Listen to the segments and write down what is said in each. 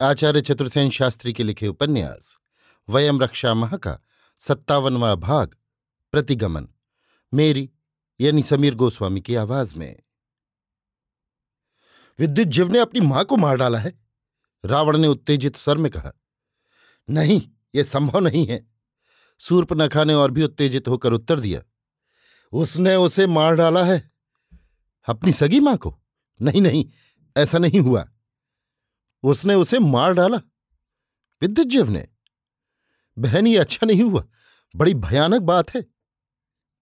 आचार्य चतुर्सेन शास्त्री के लिखे उपन्यास, वयम रक्षा माह का सत्तावनवा भाग, प्रतिगमन। मेरी, यानी समीर गोस्वामी की आवाज़ में। विद्युत जीव ने अपनी माँ को मार डाला है, रावण ने उत्तेजित स्वर में कहा। नहीं यह संभव नहीं है। सूर्पनखा ने और भी उत्तेजित होकर उत्तर दिया। उसने उसे मार डाला है, अपनी सगी माँ को? नहीं नहीं, ऐसा नहीं हुआ। उसने उसे मार डाला। विद्युत जीव ने, बहन, ये अच्छा नहीं हुआ। बड़ी भयानक बात है।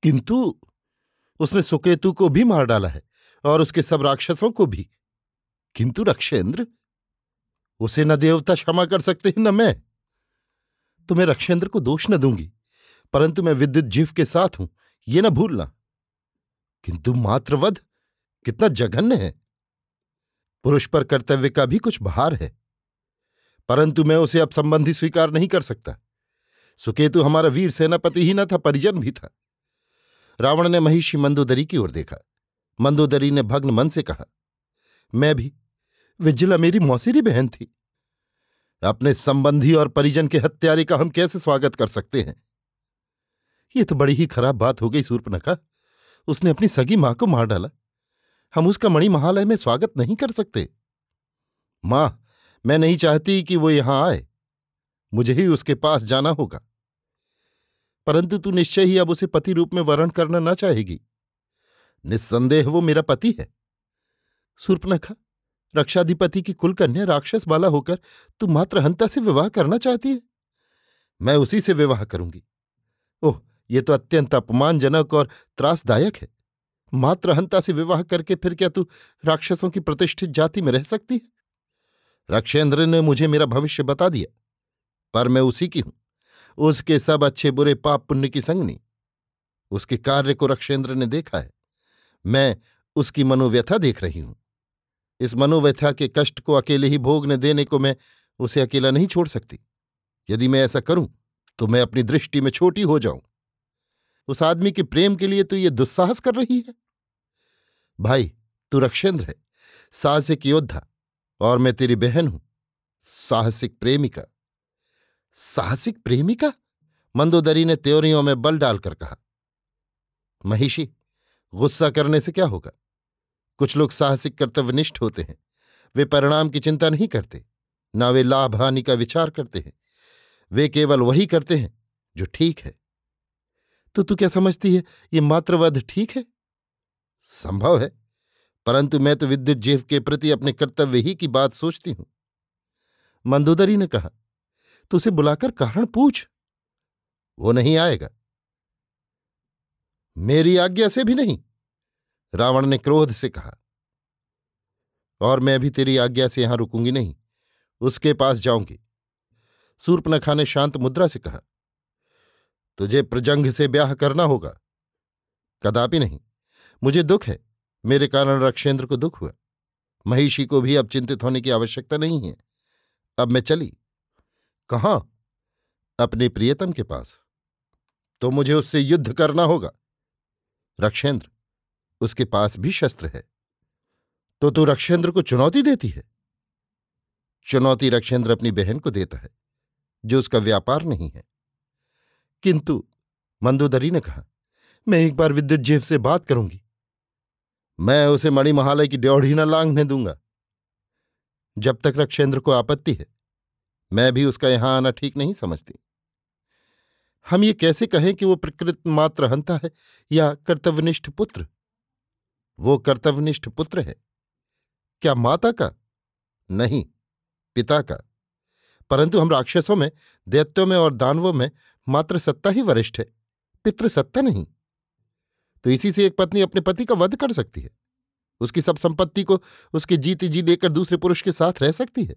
किंतु उसने सुकेतु को भी मार डाला है और उसके सब राक्षसों को भी। किंतु रक्षेंद्र, उसे न देवता क्षमा कर सकते हैं, न मैं। तो मैं रक्षेंद्र को दोष न दूँगी, परंतु मैं विद्युत जीव के साथ हूँ, ये न भूलना। किंतु मात्रवध कितना जघन्य है। पुरुष पर कर्तव्य का भी कुछ भार है। परंतु मैं उसे अब संबंधी स्वीकार नहीं कर सकता। सुकेतु हमारा वीर सेनापति ही न था, परिजन भी था। रावण ने महिषी मंदोदरी की ओर देखा। मंदोदरी ने भग्न मन से कहा, मैं भी विजिला मेरी मौसीरी बहन थी। अपने संबंधी और परिजन के हत्यारे का हम कैसे स्वागत कर सकते हैं? ये तो बड़ी ही खराब बात हो गई, सूर्पनखा। उसने अपनी सगी माँ को मार डाला। हम उसका मणिमहालय में स्वागत नहीं कर सकते। माँ, मैं नहीं चाहती कि वो यहाँ आए। मुझे ही उसके पास जाना होगा। परंतु तू निश्चय ही अब उसे पति रूप में वर्ण करना ना चाहेगी। निस्संदेह वो मेरा पति है। सुर्पनखा, रक्षाधिपति की कुलकन्या राक्षस वाला होकर तू मात्र हंता से विवाह करना चाहती है? मैं उसी से विवाह करूँगी। ओह, ये तो अत्यंत अपमानजनक और त्रासदायक है। मात्र हंता से विवाह करके फिर क्या तू राक्षसों की प्रतिष्ठित जाति में रह सकती है? रक्षेंद्र ने मुझे मेरा भविष्य बता दिया, पर मैं उसी की हूँ। उसके सब अच्छे बुरे पाप पुण्य की संगनी। उसके कार्य को रक्षेंद्र ने देखा है। मैं उसकी मनोव्यथा देख रही हूँ। इस मनोव्यथा के कष्ट को अकेले ही भोगने देने को मैं उसे अकेला नहीं छोड़ सकती। यदि मैं ऐसा करूँ तो मैं अपनी दृष्टि में छोटी हो जाऊँ। उस आदमी के प्रेम के लिए तो ये दुस्साहस कर रही है? भाई, तू रक्षेंद्र है, साहसिक योद्धा, और मैं तेरी बहन हूँ, साहसिक प्रेमिका। साहसिक प्रेमिका? मंदोदरी ने त्योरियों में बल डालकर कहा। महिषी, गुस्सा करने से क्या होगा? कुछ लोग साहसिक कर्तव्यनिष्ठ होते हैं, वे परिणाम की चिंता नहीं करते, ना वे लाभ हानि का विचार करते हैं, वे केवल वही करते हैं जो ठीक है। तो तू क्या समझती है, ये मात्रवध ठीक है? संभव है, परंतु मैं तो विद्युत जीव के प्रति अपने कर्तव्य ही की बात सोचती हूँ। मंदोदरी ने कहा तो उसे बुलाकर कारण पूछ। वो नहीं आएगा। मेरी आज्ञा से भी नहीं। रावण ने क्रोध से कहा, और मैं भी तेरी आज्ञा से यहाँ रुकूँगी नहीं, उसके पास जाऊँगी। सूर्पनखा ने शांत मुद्रा से कहा, तुझे प्रजंग से ब्याह करना होगा, कदापि नहीं। मुझे दुख है। मेरे कारण रक्षेंद्र को दुख हुआ। महिषी को भी अब चिंतित होने की आवश्यकता नहीं है। अब मैं चली। कहाँ? अपने प्रियतम के पास। तो मुझे उससे युद्ध करना होगा। रक्षेंद्र, उसके पास भी शस्त्र है। तो तू रक्षेंद्र को चुनौती देती है? चुनौती रक्षेंद्र अपनी बहन को देता है, जो उसका व्यापार नहीं है। किंतु मंदोदरी ने कहा, मैं एक बार विद्युत जेव से बात करूँगी। मैं उसे मणिमहालय की ड्योढ़ी न लांघने दूँगा। जब तक रक्षेंद्र को आपत्ति है, मैं भी उसका यहाँ आना ठीक नहीं समझती। हम ये कैसे कहें कि वो प्रकृत मात्र हंता है या कर्तव्यनिष्ठ पुत्र? वो कर्तव्यनिष्ठ पुत्र है। क्या माता का? नहीं, पिता का। परंतु हम राक्षसों में, दैत्यों में और दानवों में मात्र सत्ता ही वरिष्ठ है, पितृ सत्ता नहीं। तो इसी से एक पत्नी अपने पति का वध कर सकती है। उसकी सब संपत्ति को उसके जीते जी लेकर दूसरे पुरुष के साथ रह सकती है।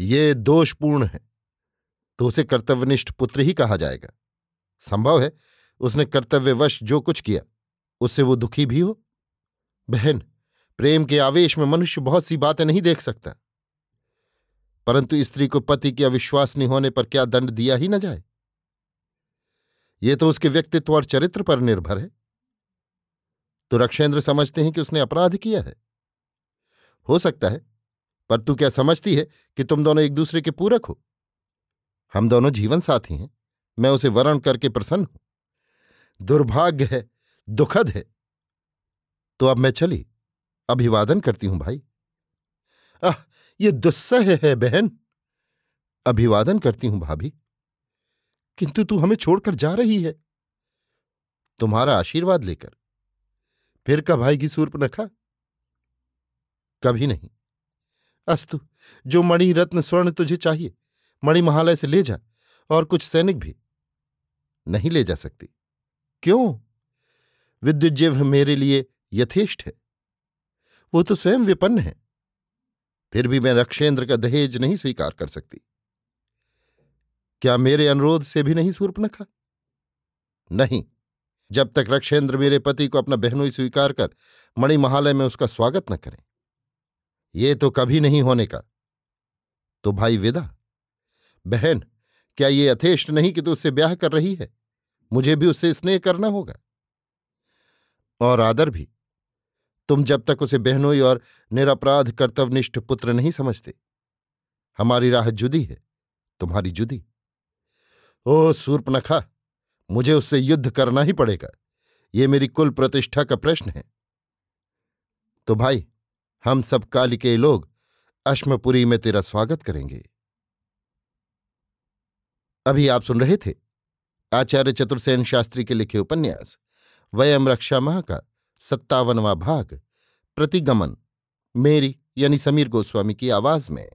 ये दोषपूर्ण है। तो उसे कर्तव्यनिष्ठ पुत्र ही कहा जाएगा। संभव है उसने कर्तव्यवश जो कुछ किया, उससे वो दुखी भी हो। बहन, प्रेम के आवेश में मनुष्य बहुत सी बातें नहीं देख सकता। परंतु स्त्री को पति के अविश्वास नहीं होने पर क्या दंड दिया ही न जाए? ये तो उसके व्यक्तित्व और चरित्र पर निर्भर है। तो रक्षेंद्र समझते हैं कि उसने अपराध किया है। हो सकता है, पर तू क्या समझती है कि तुम दोनों एक दूसरे के पूरक हो? हम दोनों जीवन साथी हैं, मैं उसे वरण करके प्रसन्न हूँ। दुर्भाग्य है, दुखद है। तो अब मैं चली, अभिवादन करती हूँ भाई। आह, ये दुस्सह है बहन। अभिवादन करती हूँ भाभी। किंतु तू हमें छोड़कर जा रही है। तुम्हारा आशीर्वाद लेकर। फिर कब आएगी सूर्पनखा? कभी नहीं। अस्तु, जो मणि रत्न स्वर्ण तुझे चाहिए, मणि महालय से ले जा, और कुछ सैनिक भी नहीं ले जा सकती। क्यों? विद्युजीव मेरे लिए यथेष्ट है। वो तो स्वयं विपन्न है। फिर भी मैं रक्षेंद्र का दहेज नहीं स्वीकार कर सकती। क्या मेरे अनुरोध से भी नहीं सूर्पनखा? नहीं। जब तक रक्षेंद्र मेरे पति को अपना बहनोई स्वीकार कर मणिमहालय में उसका स्वागत न करें। ये तो कभी नहीं होने का। तो भाई विदा। बहन, क्या ये यथेष्ट नहीं कि तू तो उससे ब्याह कर रही है? मुझे भी उससे स्नेह करना होगा। और आदर भी। तुम जब तक उसे बहनोई और निरपराध कर्तव्यनिष्ठ पुत्र नहीं समझते। हमारी राह जुदी है, तुम्हारी जुदी। ओ, सूर्पनखा! मुझे उससे युद्ध करना ही पड़ेगा। ये मेरी कुल प्रतिष्ठा का प्रश्न है। तो भाई, हम सब काल के लोग अश्मपुरी में तेरा स्वागत करेंगे। अभी आप सुन रहे थे आचार्य चतुर्सेन शास्त्री के लिखे उपन्यास, वयम रक्षा माह का सत्तावनवा भाग, प्रतिगमन, मेरी यानी समीर गोस्वामी की आवाज़ में।